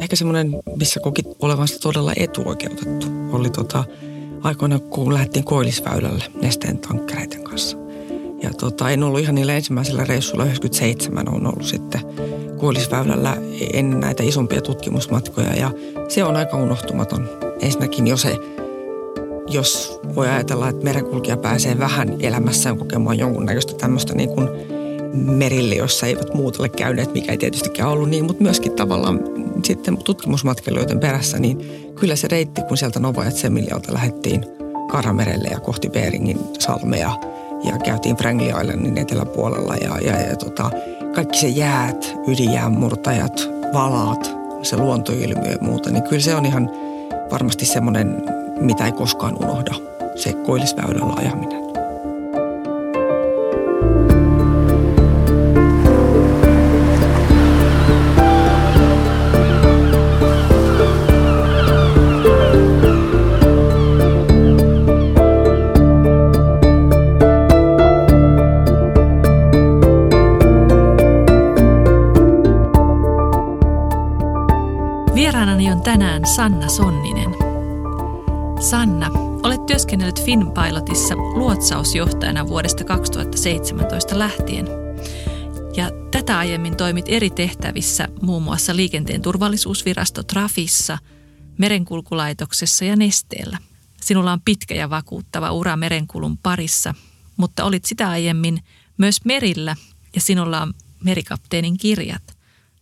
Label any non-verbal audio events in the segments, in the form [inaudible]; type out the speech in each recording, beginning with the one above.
Ehkä semmoinen, missä koki olevansa todella etuoikeutettu, oli tota, aikoina, kun lähdettiin Koillisväylälle nesteen tankkereiden kanssa. Ja tota, en ollut ihan niillä ensimmäisellä reissulla, 97 on ollut sitten Koillisväylällä ennen näitä isompia tutkimusmatkoja. Ja se on aika unohtumaton. Ensinnäkin jo se, jos voi ajatella, että merenkulkija pääsee vähän elämässään kokemaan jonkunnäköistä tämmöistä niin kuin merille, jossa eivät muut ole käyneet, mikä ei tietystikään ollut niin, mutta myöskin tavallaan sitten tutkimusmatkailijoiden perässä, niin kyllä se reitti, kun sieltä Novajat Semiljalta lähdettiin Karamerelle ja kohti Beringin salmea ja käytiin Franklin Islandin eteläpuolella ja, ja, ja tota, kaikki se jäät, ydinjäänmurtajat, valaat, se luontoilmiö ja muuta, niin kyllä se on ihan varmasti semmoinen, mitä ei koskaan unohda, se koillisväylällä ajaminen. Finpilotissa luotsausjohtajana vuodesta 2017 lähtien. Ja tätä aiemmin toimit eri tehtävissä muun muassa liikenteen turvallisuusvirasto Trafissa, merenkulkulaitoksessa ja Nesteellä. Sinulla on pitkä ja vakuuttava ura merenkulun parissa, mutta olit sitä aiemmin myös merillä ja sinulla on merikapteenin kirjat.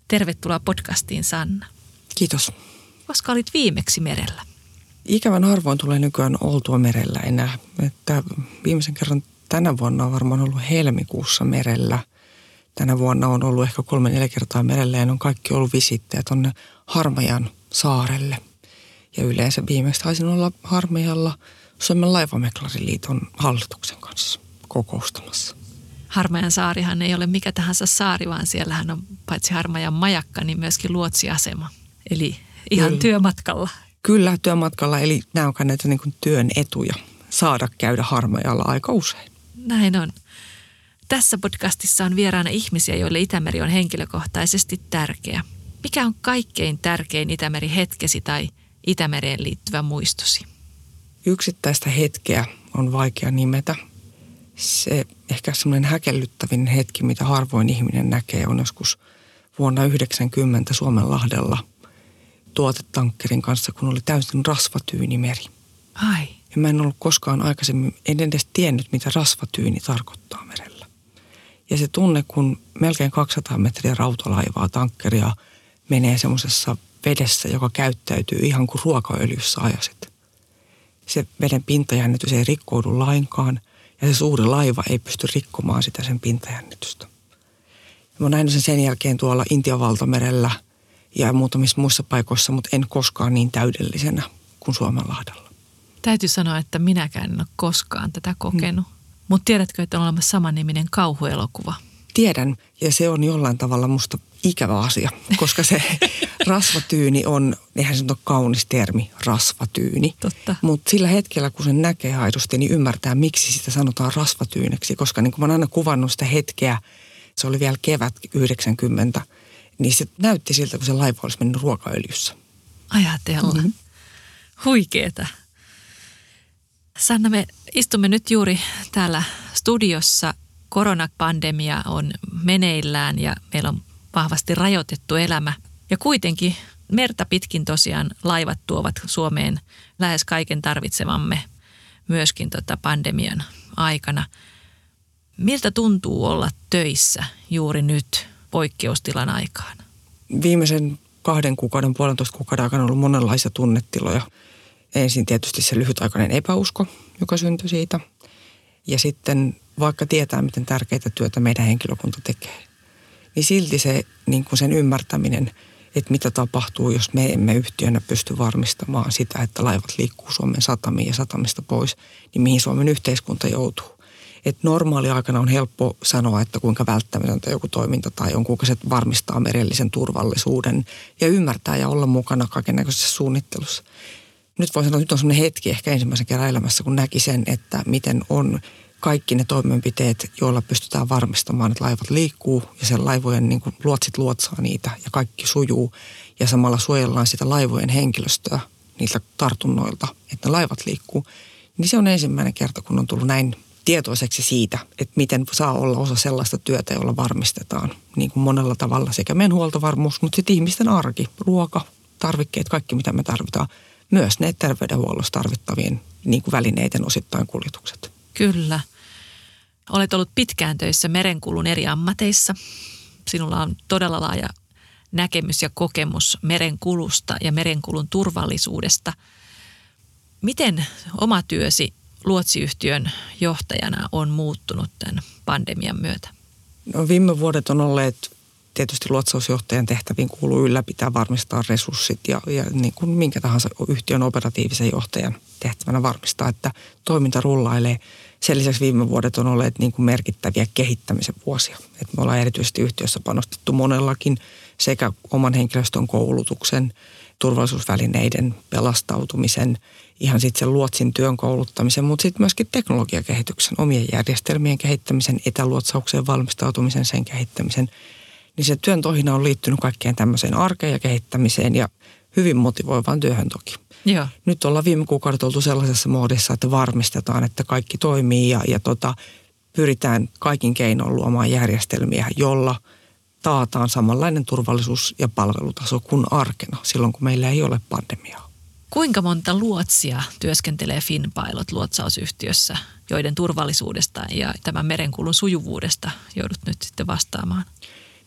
Tervetuloa podcastiin Sanna. Kiitos. Koska olit viimeksi merellä? Ikävän harvoin tulee nykyään oltua merellä enää. Että viimeisen kerran tänä vuonna on varmaan ollut helmikuussa merellä. Tänä vuonna on ollut ehkä kolme neljä kertaa merellä ja ne on kaikki ollut visittejä tuonne Harmajan saarelle. Ja yleensä viimeksi taisin olla Harmajalla Suomen laivameklariliiton hallituksen kanssa kokoustamassa. Harmajan saarihan ei ole mikä tahansa saari, vaan siellähän on paitsi Harmajan majakka, niin myöskin luotsiasema. Eli ihan Kyllä. työmatkalla. Kyllä, työmatkalla. Eli nämä on näitä niin työn etuja saada käydä harmajalla aika usein. Näin on. Tässä podcastissa on vieraana ihmisiä, joille Itämeri on henkilökohtaisesti tärkeä. Mikä on kaikkein tärkein Itämeri-hetkesi tai Itämereen liittyvä muistosi? Yksittäistä hetkeä on vaikea nimetä. Se ehkä semmoinen häkellyttävin hetki, mitä harvoin ihminen näkee, on joskus vuonna 90 Suomenlahdella – tuotetankkerin kanssa, kun oli täysin rasvatyyni meri. Ai. Ja mä en ollut koskaan aikaisemmin, en edes tiennyt, mitä rasvatyyni tarkoittaa merellä. Ja se tunne, kun melkein 200 metriä rautalaivaa, tankkeria menee semmoisessa vedessä, joka käyttäytyy ihan kuin ruokaöljyssä ajasit. Se veden pintajännitys ei rikkoudu lainkaan ja se suuri laiva ei pysty rikkomaan sitä sen pintajännitystä. Ja mä näin sen sen jälkeen tuolla Intian valtamerellä – ja muutamissa muissa paikoissa, mutta en koskaan niin täydellisenä kuin Suomenlahdella. Täytyy sanoa, että minäkään en ole koskaan tätä kokenut. Hmm. Mutta tiedätkö, että on olemassa samanniminen kauhuelokuva? Tiedän, ja se on jollain tavalla musta ikävä asia, koska se [laughs] rasvatyyni on, eihän se ole kaunis termi, rasvatyyni. Totta. Mutta sillä hetkellä, kun sen näkee aidosti, niin ymmärtää, miksi sitä sanotaan rasvatyyneksi, koska niin kuin mä oon aina kuvannut sitä hetkeä, se oli vielä kevät 90, niin se näytti siltä, kun se laiva olisi mennyt ruokaöljyssä. Ajatella. Mm-hmm. Huikeeta. Sanna, me istumme nyt juuri täällä studiossa. Koronapandemia on meneillään ja meillä on vahvasti rajoitettu elämä. Ja kuitenkin merta pitkin tosiaan laivat tuovat Suomeen lähes kaiken tarvitsemamme myöskin tota pandemian aikana. Miltä tuntuu olla töissä juuri nyt poikkeustilan aikaan? Viimeisen kahden kuukauden, puolentoista kuukauden aikana on ollut monenlaisia tunnetiloja. Ensin tietysti se lyhytaikainen epäusko, joka syntyi siitä. Ja sitten vaikka tietää, miten tärkeitä työtä meidän henkilökunta tekee, niin silti se niin kuin sen ymmärtäminen, että mitä tapahtuu, jos me emme yhtiönä pysty varmistamaan sitä, että laivat liikkuu Suomen satamiin ja satamista pois, niin mihin Suomen yhteiskunta joutuu että normaali aikana on helppo sanoa, että kuinka välttämätöntä joku toiminta tai on, kuinka se varmistaa merellisen turvallisuuden ja ymmärtää ja olla mukana kaikenlaisessa suunnittelussa. Nyt voin sanoa, että nyt on sellainen hetki ehkä ensimmäisen kerran elämässä, kun näki sen, että miten on kaikki ne toimenpiteet, joilla pystytään varmistamaan, että laivat liikkuu ja sen laivojen niin kuin, luotsit luotsaa niitä ja kaikki sujuu. Ja samalla suojellaan sitä laivojen henkilöstöä niiltä tartunnoilta, että ne laivat liikkuu. Niin se on ensimmäinen kerta, kun on tullut näin tietoiseksi siitä, että miten saa olla osa sellaista työtä, jolla varmistetaan niin kuin monella tavalla sekä meidän huoltovarmuus, mutta sitten ihmisten arki, ruoka, tarvikkeet, kaikki mitä me tarvitaan. Myös ne terveydenhuollossa tarvittavien niin kuin välineiden osittain kuljetukset. Kyllä. Olet ollut pitkään töissä merenkulun eri ammateissa. Sinulla on todella laaja näkemys ja kokemus merenkulusta ja merenkulun turvallisuudesta. Miten oma työsi luotsiyhtiön johtajana on muuttunut tämän pandemian myötä? No, viime vuodet on olleet tietysti luotsausjohtajan tehtäviin kuuluu ylläpitää, varmistaa resurssit ja, ja niin kuin minkä tahansa yhtiön operatiivisen johtajan tehtävänä varmistaa, että toiminta rullailee. Sen lisäksi viime vuodet on olleet niin kuin merkittäviä kehittämisen vuosia. Et me ollaan erityisesti yhtiössä panostettu monellakin sekä oman henkilöstön koulutuksen, turvallisuusvälineiden pelastautumisen, ihan sitten sen luotsin työn kouluttamisen, mutta sitten myöskin teknologiakehityksen, omien järjestelmien kehittämisen, etäluotsaukseen valmistautumisen, sen kehittämisen – niin se työn tohina on liittynyt kaikkeen tämmöiseen arkeen ja kehittämiseen ja hyvin motivoivaan työhön toki. Joo. Nyt ollaan viime kuukaudet oltu sellaisessa muodissa, että varmistetaan, että kaikki toimii ja, ja tota, pyritään kaikin keinoin luomaan järjestelmiä, jolla taataan samanlainen turvallisuus ja palvelutaso kuin arkena silloin, kun meillä ei ole pandemiaa. Kuinka monta luotsia työskentelee FinPilot luotsausyhtiössä, joiden turvallisuudesta ja tämän merenkulun sujuvuudesta joudut nyt sitten vastaamaan?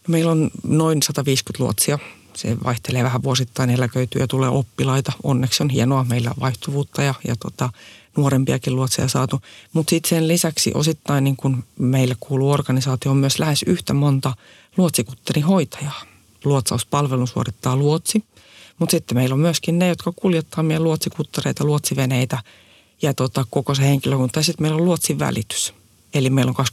Meillä on noin 150 luotsia. Se vaihtelee vähän vuosittain, eläköityy ja tulee oppilaita. Onneksi on hienoa, meillä on vaihtuvuutta ja, ja tota, nuorempiakin luotseja saatu. Mutta sitten sen lisäksi osittain niin kun meille kuuluu organisaatio on myös lähes yhtä monta luotsikutterin hoitajaa. Luotsauspalvelun suorittaa luotsi, mutta sitten meillä on myöskin ne, jotka kuljettaa meidän luotsikuttereita, luotsiveneitä ja tota, koko se henkilökunta. Ja sitten meillä on luotsin välitys. Eli meillä on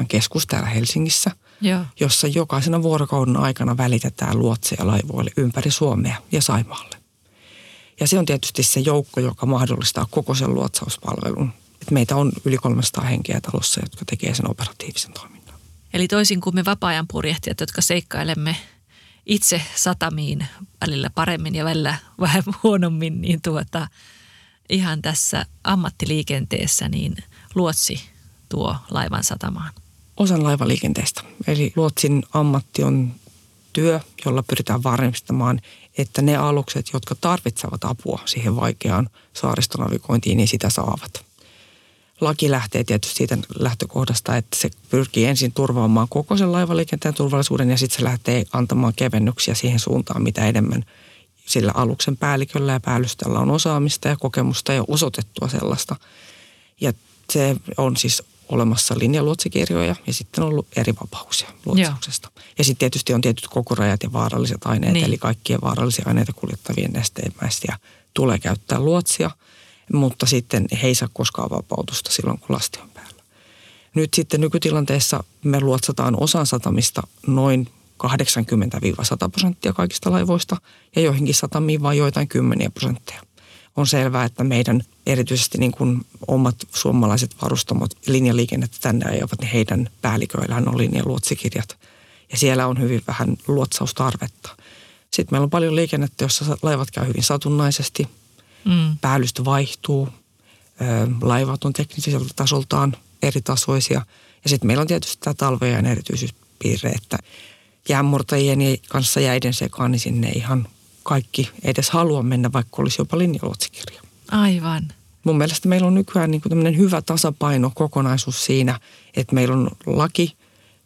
24-7 keskus täällä Helsingissä – Joo. jossa jokaisena vuorokauden aikana välitetään luotseja laivoille ympäri Suomea ja Saimaalle. Ja se on tietysti se joukko, joka mahdollistaa koko sen luotsauspalvelun. Et meitä on yli 300 henkeä talossa, jotka tekee sen operatiivisen toiminnan. Eli toisin kuin me vapaa-ajan purjehtijat, jotka seikkailemme itse satamiin välillä paremmin ja välillä [laughs] vähän huonommin, niin tuota, ihan tässä ammattiliikenteessä niin luotsi tuo laivan satamaan osan laivaliikenteestä. Eli luotsin ammatti on työ, jolla pyritään varmistamaan, että ne alukset, jotka tarvitsevat apua siihen vaikeaan saaristonavigointiin, niin sitä saavat. Laki lähtee tietysti siitä lähtökohdasta, että se pyrkii ensin turvaamaan koko sen laivaliikenteen turvallisuuden ja sitten se lähtee antamaan kevennyksiä siihen suuntaan, mitä enemmän sillä aluksen päälliköllä ja päällystöllä on osaamista ja kokemusta ja osoitettua sellaista. Ja se on siis olemassa linjaluotsikirjoja ja sitten on ollut eri vapauksia luotsauksesta. Joo. Ja sitten tietysti on tietyt kokorajat ja vaaralliset aineet, niin. eli kaikkien vaarallisia aineita kuljettavien nesteemäisiä tulee käyttää luotsia, mutta sitten he ei saa koskaan vapautusta silloin, kun lasti on päällä. Nyt sitten nykytilanteessa me luotsataan osan satamista noin 80-100 prosenttia kaikista laivoista ja joihinkin satamiin vain joitain kymmeniä prosentteja on selvää, että meidän erityisesti niin kuin omat suomalaiset varustamot linjaliikennettä tänne ajavat, niin heidän päälliköillään on linjaluotsikirjat. Ja siellä on hyvin vähän luotsaustarvetta. Sitten meillä on paljon liikennettä, jossa laivat käy hyvin satunnaisesti, mm. päällystö vaihtuu, laivat on tekniseltä tasoltaan eri tasoisia. Ja sitten meillä on tietysti tämä talvejen erityispiirre, että jäänmurtajien kanssa jäiden sekaan, niin sinne ihan kaikki edes halua mennä, vaikka olisi jopa linjaluotsikirja. Aivan. Mun mielestä meillä on nykyään niin kuin hyvä tasapaino, kokonaisuus siinä, että meillä on laki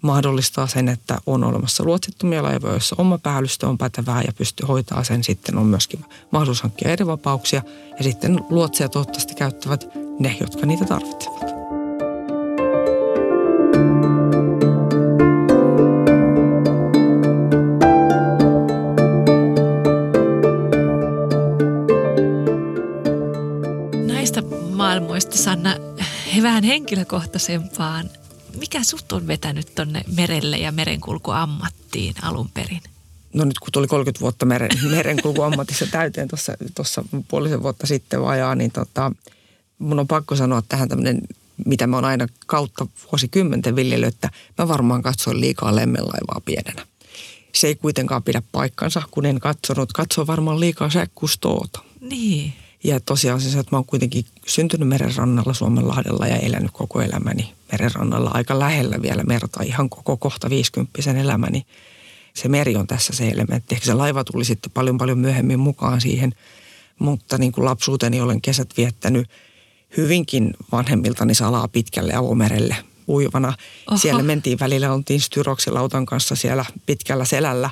mahdollistaa sen, että on olemassa luotsittomia laivoja, joissa oma päällystö on pätevää ja pystyy hoitaa sen. Sitten on myöskin mahdollisuus hankkia eri vapauksia ja sitten luotseja toivottavasti käyttävät ne, jotka niitä tarvitsevat. maailmoista, Sanna, vähän henkilökohtaisempaan. Mikä sut on vetänyt tonne merelle ja merenkulkuammattiin alun perin? No nyt kun tuli 30 vuotta meren, [laughs] merenkulkuammatissa täyteen tuossa puolisen vuotta sitten vajaa, niin tota, mun on pakko sanoa tähän tämmöinen mitä mä oon aina kautta vuosikymmenten viljellyt, että mä varmaan katsoin liikaa lemmenlaivaa pienenä. Se ei kuitenkaan pidä paikkansa, kun en katsonut. Katsoin varmaan liikaa säkkustoota. Niin. Ja tosiaan se, että mä oon kuitenkin syntynyt merenrannalla Suomenlahdella ja elänyt koko elämäni merenrannalla aika lähellä vielä merta, ihan koko kohta 50 elämäni. Se meri on tässä se elementti. Ehkä se laiva tuli sitten paljon paljon myöhemmin mukaan siihen, mutta niin kuin lapsuuteni olen kesät viettänyt hyvinkin vanhemmiltani salaa pitkälle avomerelle uivana. Oho. Siellä mentiin välillä, oltiin styroksilautan kanssa siellä pitkällä selällä.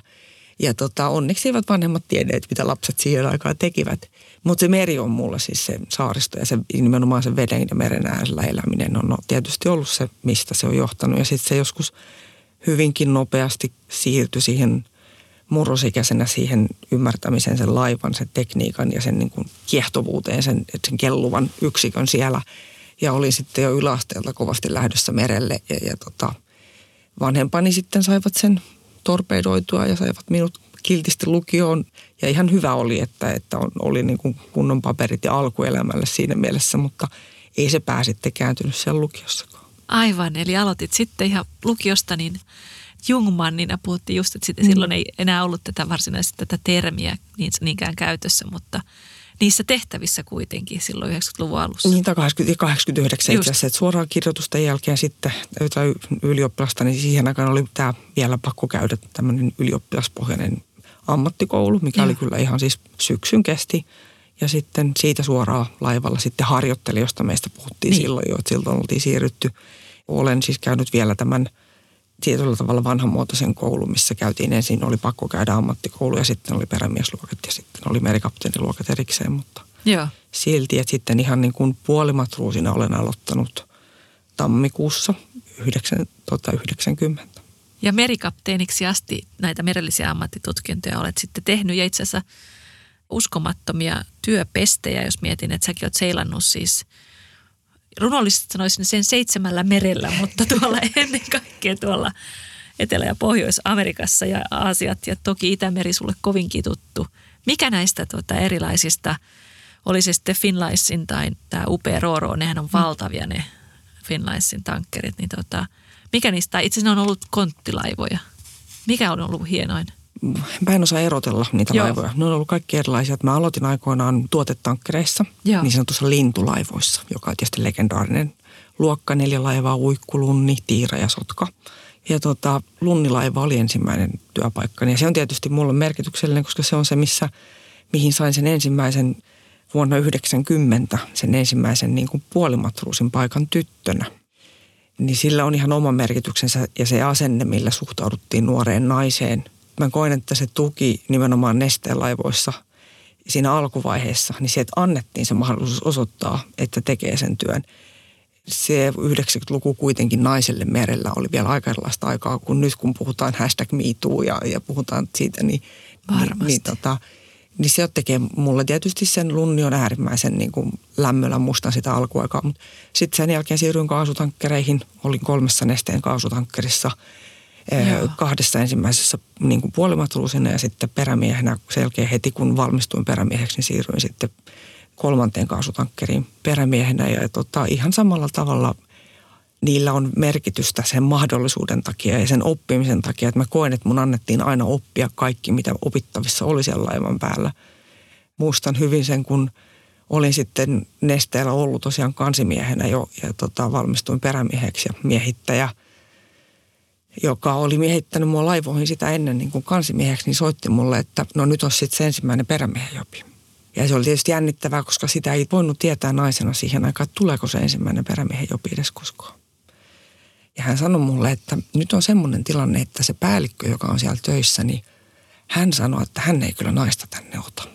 Ja tota, onneksi eivät vanhemmat tienneet, mitä lapset siihen aikaan tekivät. Mutta se meri on mulla siis se saaristo ja se nimenomaan se veden ja meren äärellä eläminen on no, tietysti ollut se, mistä se on johtanut. Ja sitten se joskus hyvinkin nopeasti siirtyi siihen murrosikäisenä siihen ymmärtämiseen sen laivan, sen tekniikan ja sen niin kuin kiehtovuuteen, sen, sen kelluvan yksikön siellä. Ja olin sitten jo yläasteelta kovasti lähdössä merelle ja, ja tota, vanhempani sitten saivat sen torpedoitua ja saivat minut kiltisti lukioon. Ja ihan hyvä oli, että, että on, oli niin kuin kunnon paperit ja alkuelämälle siinä mielessä, mutta ei se pää sitten kääntynyt siellä lukiossakaan. Aivan, eli aloitit sitten ihan lukiosta niin Jungmannina puhuttiin just, että sitten mm. silloin ei enää ollut tätä varsinaisesti tätä termiä niin, niinkään käytössä, mutta niissä tehtävissä kuitenkin silloin 90-luvun alussa. Niin, 89 itse asiassa, että suoraan kirjoitusten jälkeen sitten ylioppilasta, niin siihen aikaan oli tämä vielä pakko käydä tämmöinen ylioppilaspohjainen ammattikoulu, mikä oli kyllä ihan siis syksyn kesti. Ja sitten siitä suoraan laivalla sitten harjoitteli, josta meistä puhuttiin niin. silloin jo, että silloin oltiin siirrytty. Olen siis käynyt vielä tämän tietyllä tavalla vanhanmuotoisen koulun, missä käytiin ensin, oli pakko käydä ammattikoulu ja sitten oli perämiesluokat ja sitten oli merikapteeniluokat erikseen, mutta Joo. silti, että sitten ihan niin kuin puolimatruusina olen aloittanut tammikuussa 1990. Ja merikapteeniksi asti näitä merellisiä ammattitutkintoja olet sitten tehnyt ja itse asiassa uskomattomia työpestejä, jos mietin, että säkin olet seilannut siis runollisesti sanoisin sen seitsemällä merellä, [laughs] mutta tuolla ennen kaikkea tuolla Etelä- ja Pohjois-Amerikassa ja Aasiat ja toki Itämeri sulle kovinkin tuttu. Mikä näistä tuota erilaisista, oli se sitten Finlaysin tai tämä upea Roro, nehän on valtavia ne Finlaysin tankkerit, niin tota, mikä niistä, itse asiassa ne on ollut konttilaivoja. Mikä on ollut hienoin? Mä en osaa erotella niitä Joo. laivoja. Ne on ollut kaikki erilaisia. Mä aloitin aikoinaan tuotetankkereissa, Joo. niin sanotussa lintulaivoissa, joka on tietysti legendaarinen luokka. Neljä laivaa, uikku, lunni, tiira ja sotka. Ja tota, lunnilaiva oli ensimmäinen työpaikka. Ja se on tietysti mulle merkityksellinen, koska se on se, missä, mihin sain sen ensimmäisen vuonna 90, sen ensimmäisen niin kuin puolimatruusin paikan tyttönä. Niin sillä on ihan oma merkityksensä ja se asenne, millä suhtauduttiin nuoreen naiseen – mä koen, että se tuki nimenomaan nesteen laivoissa siinä alkuvaiheessa, niin sieltä annettiin se mahdollisuus osoittaa, että tekee sen työn. Se 90-luku kuitenkin naiselle merellä oli vielä aika erilaista aikaa kuin nyt, kun puhutaan hashtag MeToo ja, ja puhutaan siitä, niin, niin, niin, tota, niin se tekee mulle tietysti sen lunni on äärimmäisen niin kuin lämmöllä mustan sitä alkuaikaa. Mutta sitten sen jälkeen siirryin kaasutankkereihin, olin kolmessa nesteen kaasutankkerissa – Joo. kahdessa ensimmäisessä niin puolimatruusina ja sitten perämiehenä selkeä heti kun valmistuin perämieheksi, niin siirryin sitten kolmanteen kaasutankkeriin perämiehenä ja tota, ihan samalla tavalla niillä on merkitystä sen mahdollisuuden takia ja sen oppimisen takia, että mä koen, että mun annettiin aina oppia kaikki, mitä opittavissa oli siellä laivan päällä. Muistan hyvin sen, kun olin sitten nesteellä ollut tosiaan kansimiehenä jo ja tota, valmistuin perämieheksi ja miehittäjä – joka oli miehittänyt mua laivoihin sitä ennen niin kuin kansimieheksi, niin soitti mulle, että no nyt on sitten se ensimmäinen perämiehen jopi. Ja se oli tietysti jännittävää, koska sitä ei voinut tietää naisena siihen aikaan, että tuleeko se ensimmäinen perämiehen jopi edes koskaan. Ja hän sanoi mulle, että nyt on semmoinen tilanne, että se päällikkö, joka on siellä töissä, niin hän sanoi, että hän ei kyllä naista tänne ota.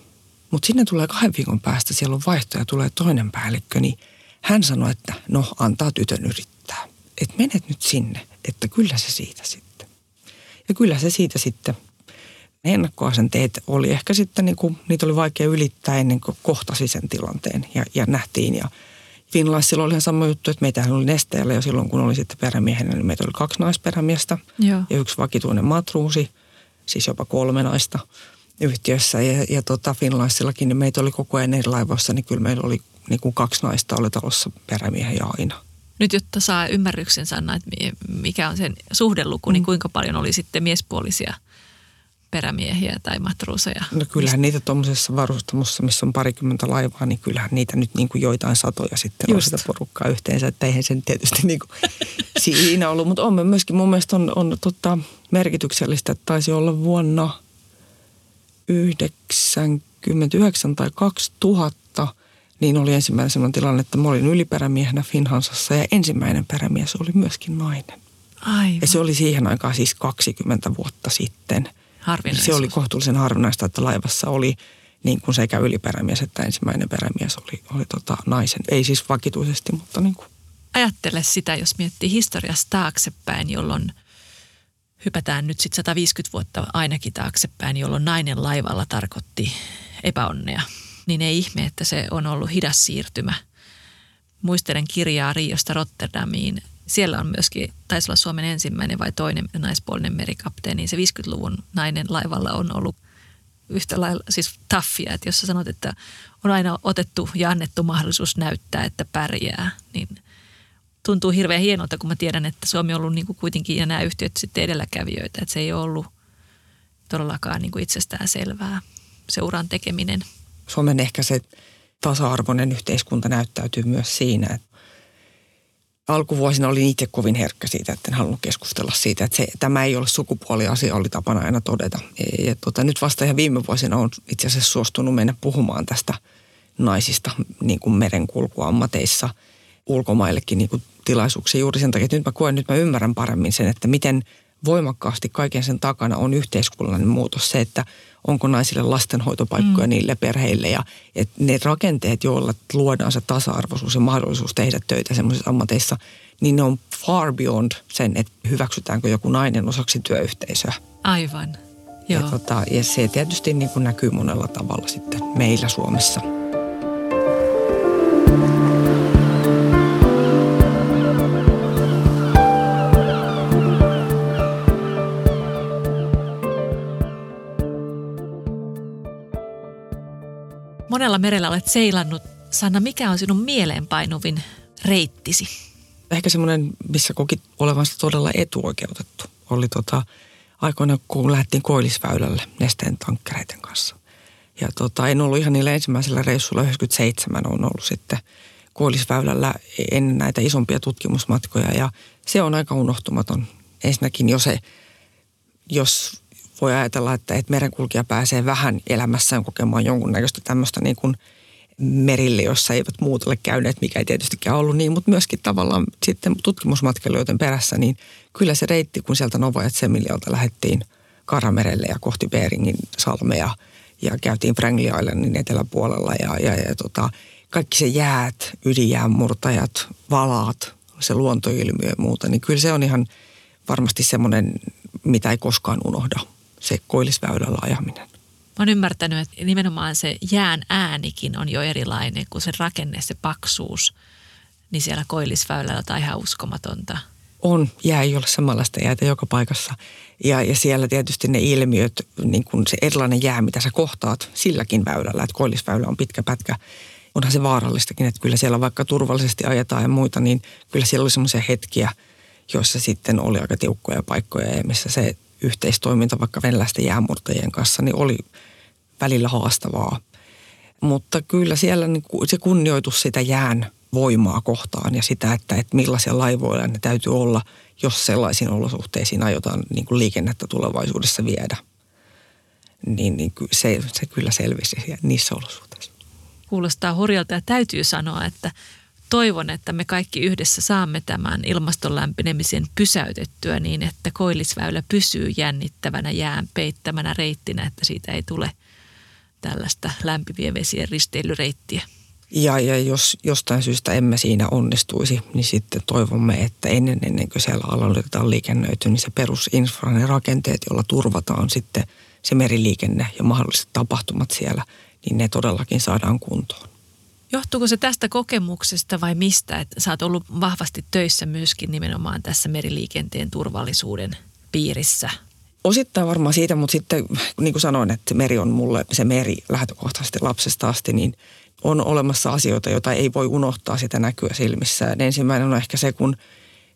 Mutta sinne tulee kahden viikon päästä, siellä on vaihto ja tulee toinen päällikkö, niin hän sanoi, että no antaa tytön yrittää. Että menet nyt sinne että kyllä se siitä sitten. Ja kyllä se siitä sitten. Ne ennakkoasenteet oli ehkä sitten, niin kuin, niitä oli vaikea ylittää ennen kuin kohtasi sen tilanteen ja, ja nähtiin. Ja Finlaissilla oli ihan sama juttu, että meitähän oli nesteellä jo silloin, kun oli sitten perämiehenä, niin meitä oli kaksi naisperämiestä Joo. ja yksi vakituinen matruusi, siis jopa kolme naista yhtiössä. Ja, ja tota Finlandsillakin niin meitä oli koko ajan eri laivoissa, niin kyllä meillä oli niin kuin kaksi naista oli talossa perämiehen ja aina. Nyt jotta saa ymmärryksen Sanna, että mikä on sen suhdeluku, niin mm. niin kuinka paljon oli sitten miespuolisia perämiehiä tai matruuseja? No kyllähän niitä tuommoisessa varustamossa, missä on parikymmentä laivaa, niin kyllähän niitä nyt niin kuin joitain satoja sitten Just. on sitä porukkaa yhteensä. Että eihän sen tietysti niin kuin [laughs] siinä ollut, mutta on myöskin mun mielestä on, on tota, merkityksellistä, että taisi olla vuonna 99 tai 2000 – niin oli ensimmäinen sellainen tilanne, että mä olin yliperämiehenä Finhansassa ja ensimmäinen perämies oli myöskin nainen. Aivan. Ja se oli siihen aikaan siis 20 vuotta sitten. Se oli kohtuullisen harvinaista, että laivassa oli niin kuin sekä yliperämies että ensimmäinen perämies oli, oli tota naisen. Ei siis vakituisesti, mutta niin kuin. Ajattele sitä, jos miettii historiasta taaksepäin, jolloin hypätään nyt sitten 150 vuotta ainakin taaksepäin, jolloin nainen laivalla tarkoitti epäonnea – niin ei ihme, että se on ollut hidas siirtymä. Muistelen kirjaa Riosta Rotterdamiin. Siellä on myöskin, taisi olla Suomen ensimmäinen vai toinen naispuolinen merikapteeni. Se 50-luvun nainen laivalla on ollut yhtä lailla siis taffia, että jos sä sanot, että on aina otettu ja annettu mahdollisuus näyttää, että pärjää, niin tuntuu hirveän hienolta, kun mä tiedän, että Suomi on ollut niin kuin kuitenkin ja nämä yhtiöt sitten edelläkävijöitä, että se ei ole ollut todellakaan niin kuin itsestään selvää se uran tekeminen – Suomen ehkä se tasa-arvoinen yhteiskunta näyttäytyy myös siinä, että alkuvuosina olin itse kovin herkkä siitä, että en halunnut keskustella siitä, että se, tämä ei ole sukupuoliasia, oli tapana aina todeta. Ja tota, nyt vasta ihan viime vuosina on itse asiassa suostunut mennä puhumaan tästä naisista niin kuin merenkulkuammateissa ulkomaillekin niin kuin tilaisuuksia juuri sen takia, että nyt mä koen, nyt mä ymmärrän paremmin sen, että miten voimakkaasti kaiken sen takana on yhteiskunnallinen muutos. Se, että onko naisille lastenhoitopaikkoja mm. niille perheille ja että ne rakenteet, joilla luodaan se tasa-arvoisuus ja mahdollisuus tehdä töitä semmoisissa ammateissa, niin ne on far beyond sen, että hyväksytäänkö joku nainen osaksi työyhteisöä. Aivan, joo. Ja, tota, ja se tietysti niin kuin näkyy monella tavalla sitten meillä Suomessa. Monella merellä olet seilannut. Sanna, mikä on sinun mieleenpainuvin reittisi? Ehkä semmoinen, missä koki olevansa todella etuoikeutettu, oli tota, aikoina, kun lähdettiin Koillisväylälle nesteen tankkereiden kanssa. Ja tota, en ollut ihan niillä ensimmäisellä reissulla, 97 on ollut sitten Koillisväylällä ennen näitä isompia tutkimusmatkoja. Ja se on aika unohtumaton. Ensinnäkin jo se, jos voi ajatella, että, että merenkulkija pääsee vähän elämässään kokemaan jonkunnäköistä tämmöistä niin kuin merille, jossa eivät muut ole käyneet, mikä ei tietystikään ollut niin, mutta myöskin tavallaan sitten tutkimusmatkailijoiden perässä, niin kyllä se reitti, kun sieltä Novajat Semilialta lähdettiin Karamerelle ja kohti Beringin salmea ja käytiin Franklin Islandin eteläpuolella ja, ja, ja tota, kaikki se jäät, ydinjäämurtajat, valaat, se luontoilmiö ja muuta, niin kyllä se on ihan varmasti semmoinen, mitä ei koskaan unohda se koillisväylällä ajaminen. Mä oon ymmärtänyt, että nimenomaan se jään äänikin on jo erilainen kuin se rakenne, se paksuus, niin siellä koillisväylällä tai ihan uskomatonta. On, jää ei ole samanlaista jäätä joka paikassa. Ja, ja siellä tietysti ne ilmiöt, niin kuin se erilainen jää, mitä sä kohtaat silläkin väylällä, että koillisväylä on pitkä pätkä. Onhan se vaarallistakin, että kyllä siellä vaikka turvallisesti ajetaan ja muita, niin kyllä siellä oli semmoisia hetkiä, joissa sitten oli aika tiukkoja paikkoja ja missä se yhteistoiminta vaikka venäläisten jäämurtajien kanssa, niin oli välillä haastavaa. Mutta kyllä siellä niin se kunnioitus sitä jään voimaa kohtaan ja sitä, että, että millaisia laivoilla ne täytyy olla, jos sellaisiin olosuhteisiin aiotaan niin kuin liikennettä tulevaisuudessa viedä. Niin, niin se, se kyllä selvisi niissä olosuhteissa. Kuulostaa hurjalta ja täytyy sanoa, että toivon, että me kaikki yhdessä saamme tämän ilmaston lämpenemisen pysäytettyä niin, että koillisväylä pysyy jännittävänä jään peittämänä reittinä, että siitä ei tule tällaista lämpimien vesien risteilyreittiä. Ja, ja jos jostain syystä emme siinä onnistuisi, niin sitten toivomme, että ennen, ennen kuin siellä aloitetaan liikennöity, niin se perusinfra, ne rakenteet, joilla turvataan sitten se meriliikenne ja mahdolliset tapahtumat siellä, niin ne todellakin saadaan kuntoon. Johtuuko se tästä kokemuksesta vai mistä, että sä oot ollut vahvasti töissä myöskin nimenomaan tässä meriliikenteen turvallisuuden piirissä? Osittain varmaan siitä, mutta sitten niin kuin sanoin, että meri on mulle se meri lähtökohtaisesti lapsesta asti, niin on olemassa asioita, joita ei voi unohtaa sitä näkyä silmissään. Ensimmäinen on ehkä se, kun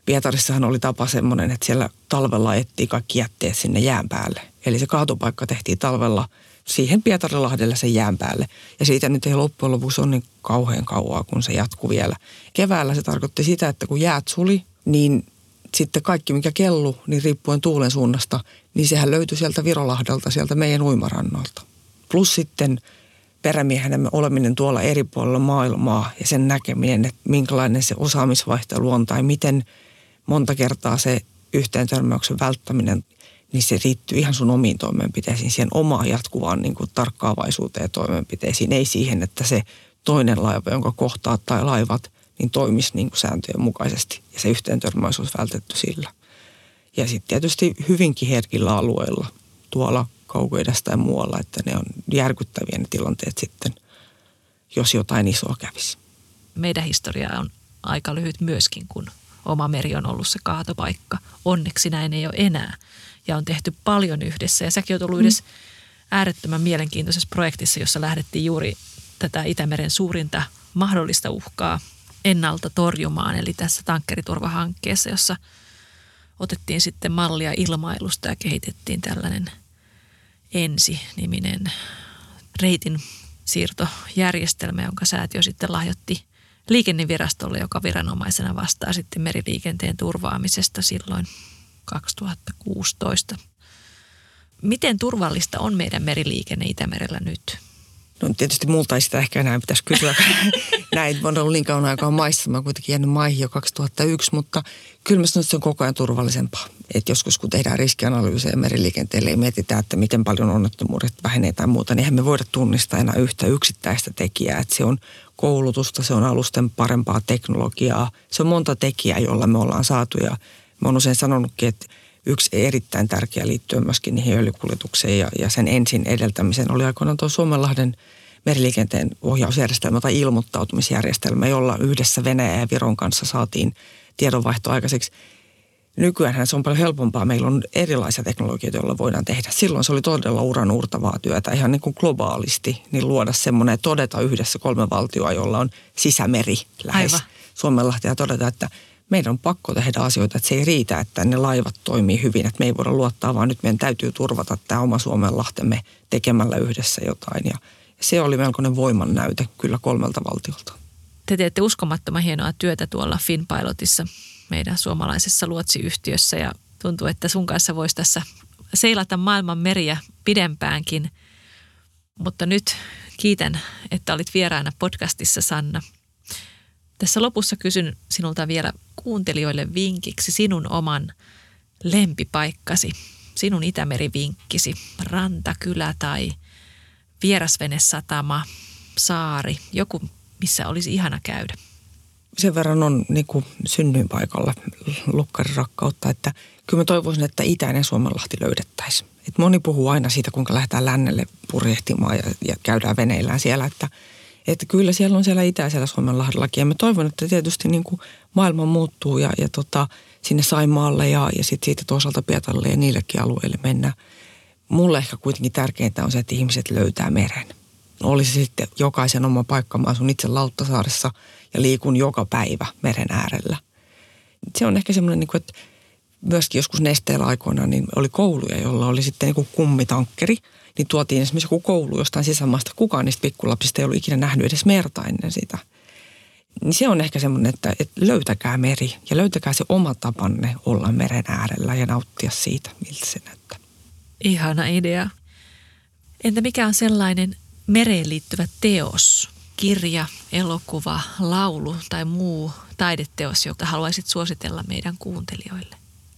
Pietarissahan oli tapa semmoinen, että siellä talvella etsii kaikki jätteet sinne jään päälle. Eli se kaatopaikka tehtiin talvella siihen Pietarilahdelle sen jään päälle. Ja siitä nyt ei loppujen lopuksi ole niin kauhean kauaa, kun se jatkuu vielä. Keväällä se tarkoitti sitä, että kun jäät suli, niin sitten kaikki, mikä kellu, niin riippuen tuulen suunnasta, niin sehän löytyi sieltä Virolahdelta, sieltä meidän uimarannolta. Plus sitten perämiehenä oleminen tuolla eri puolilla maailmaa ja sen näkeminen, että minkälainen se osaamisvaihtelu on tai miten monta kertaa se yhteen törmäyksen välttäminen, niin se riittyy ihan sun omiin toimenpiteisiin, siihen omaan jatkuvaan niin kuin tarkkaavaisuuteen toimenpiteisiin, ei siihen, että se toinen laiva, jonka kohtaat tai laivat, niin toimisi niin kuin sääntöjen mukaisesti ja se yhteen olisi vältetty sillä. Ja sitten tietysti hyvinkin herkillä alueilla, tuolla kaukoidasta ja muualla, että ne on järkyttäviä ne tilanteet sitten, jos jotain isoa kävisi. Meidän historia on aika lyhyt myöskin, kun oma meri on ollut se kaatopaikka. Onneksi näin ei ole enää ja on tehty paljon yhdessä. Ja säkin olet ollut mm. yhdessä äärettömän mielenkiintoisessa projektissa, jossa lähdettiin juuri tätä Itämeren suurinta mahdollista uhkaa ennalta torjumaan. Eli tässä tankkeriturvahankkeessa, jossa otettiin sitten mallia ilmailusta ja kehitettiin tällainen – Ensi-niminen reitin siirtojärjestelmä, jonka säätiö sitten lahjoitti liikennevirastolle, joka viranomaisena vastaa sitten meriliikenteen turvaamisesta silloin 2016. Miten turvallista on meidän meriliikenne Itämerellä nyt? No tietysti multa ei sitä ehkä enää pitäisi kysyä. [laughs] Näin, mä olen ollut niin kauan aikaa maissa. Mä kuitenkin jäänyt maihin jo 2001, mutta kyllä mä sanon, että se on koko ajan turvallisempaa. Et joskus kun tehdään riskianalyysejä meriliikenteelle ja mietitään, että miten paljon onnettomuudet vähenee tai muuta, niin eihän me voida tunnistaa enää yhtä yksittäistä tekijää. Että se on koulutusta, se on alusten parempaa teknologiaa. Se on monta tekijää, jolla me ollaan saatu ja mä oon usein sanonutkin, että yksi erittäin tärkeä liittyen myöskin niihin öljykuljetukseen ja, ja sen ensin edeltämisen oli aikoinaan tuo Suomenlahden meriliikenteen ohjausjärjestelmä tai ilmoittautumisjärjestelmä, jolla yhdessä Venäjä ja Viron kanssa saatiin tiedonvaihto aikaiseksi. Nykyään se on paljon helpompaa. Meillä on erilaisia teknologioita, joilla voidaan tehdä. Silloin se oli todella uran uurtavaa työtä ihan niin kuin globaalisti, niin luoda semmoinen, todeta yhdessä kolme valtioa, jolla on sisämeri lähes Aivan. Suomenlahti ja todeta, että – meidän on pakko tehdä asioita, että se ei riitä, että ne laivat toimii hyvin, että me ei voida luottaa, vaan nyt meidän täytyy turvata tämä oma Suomen lahtemme tekemällä yhdessä jotain. Ja se oli melkoinen voimannäyte kyllä kolmelta valtiolta. Te teette uskomattoman hienoa työtä tuolla Finpilotissa, meidän suomalaisessa luotsiyhtiössä ja tuntuu, että sun kanssa voisi tässä seilata maailman meriä pidempäänkin. Mutta nyt kiitän, että olit vieraana podcastissa, Sanna. Tässä lopussa kysyn sinulta vielä kuuntelijoille vinkiksi sinun oman lempipaikkasi, sinun Itämeri-vinkkisi, rantakylä tai vierasvenesatama, saari, joku, missä olisi ihana käydä? Sen verran on niin kuin synnyinpaikalla lukkarirakkautta, että kyllä mä toivoisin, että itäinen Suomenlahti löydettäisiin. Et moni puhuu aina siitä, kuinka lähdetään lännelle purjehtimaan ja, ja käydään veneillään siellä, että – että kyllä siellä on siellä itäisellä Suomenlahdellakin ja mä toivon, että tietysti niin kuin maailma muuttuu ja, ja tota, sinne Saimaalle ja, ja sitten siitä toisaalta Pietarille ja niillekin alueille mennä. Mulle ehkä kuitenkin tärkeintä on se, että ihmiset löytää meren. Olisi sitten jokaisen oma paikka. Mä asun itse Lauttasaaressa ja liikun joka päivä meren äärellä. Se on ehkä semmoinen, niin kuin, että myöskin joskus nesteellä aikoina niin oli kouluja, jolla oli sitten niin kuin kummitankkeri – niin tuotiin esimerkiksi joku koulu jostain sisämaasta. Kukaan niistä pikkulapsista ei ollut ikinä nähnyt edes merta ennen sitä. Niin se on ehkä semmoinen, että, että löytäkää meri ja löytäkää se oma tapanne olla meren äärellä ja nauttia siitä, miltä se näyttää. Ihana idea. Entä mikä on sellainen mereen liittyvä teos, kirja, elokuva, laulu tai muu taideteos, jota haluaisit suositella meidän kuuntelijoille?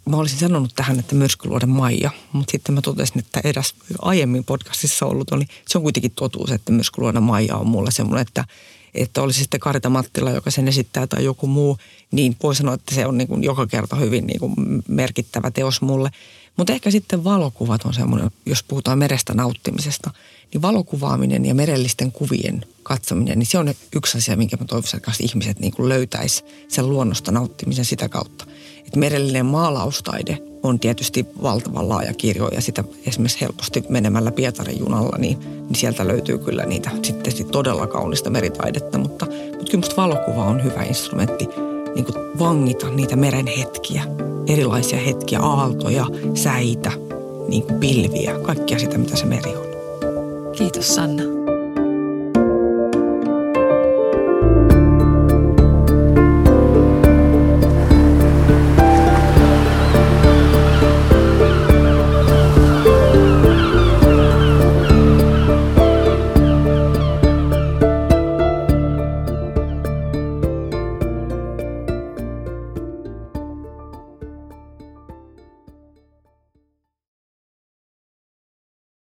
mä olisin sanonut tähän, että myrskyluoden Maija, mutta sitten mä totesin, että edes aiemmin podcastissa ollut, niin se on kuitenkin totuus, että myrskyluoden Maija on mulle semmoinen, että, että olisi sitten Karita Mattila, joka sen esittää tai joku muu, niin voi sanoa, että se on niin kuin joka kerta hyvin niin kuin merkittävä teos mulle. Mutta ehkä sitten valokuvat on semmoinen, jos puhutaan merestä nauttimisesta, niin valokuvaaminen ja merellisten kuvien katsominen, niin se on yksi asia, minkä mä toivoisin, että ihmiset niin löytäisi sen luonnosta nauttimisen sitä kautta. Että merellinen maalaustaide on tietysti valtavan laaja kirjo ja sitä esimerkiksi helposti menemällä Pietarin junalla, niin, niin sieltä löytyy kyllä niitä sitten sit todella kaunista meritaidetta, mutta, mutta kyllä musta valokuva on hyvä instrumentti niin kuin vangita niitä meren hetkiä, erilaisia hetkiä, aaltoja, säitä, niin kuin pilviä, kaikkia sitä, mitä se meri on. Kiitos Sanna.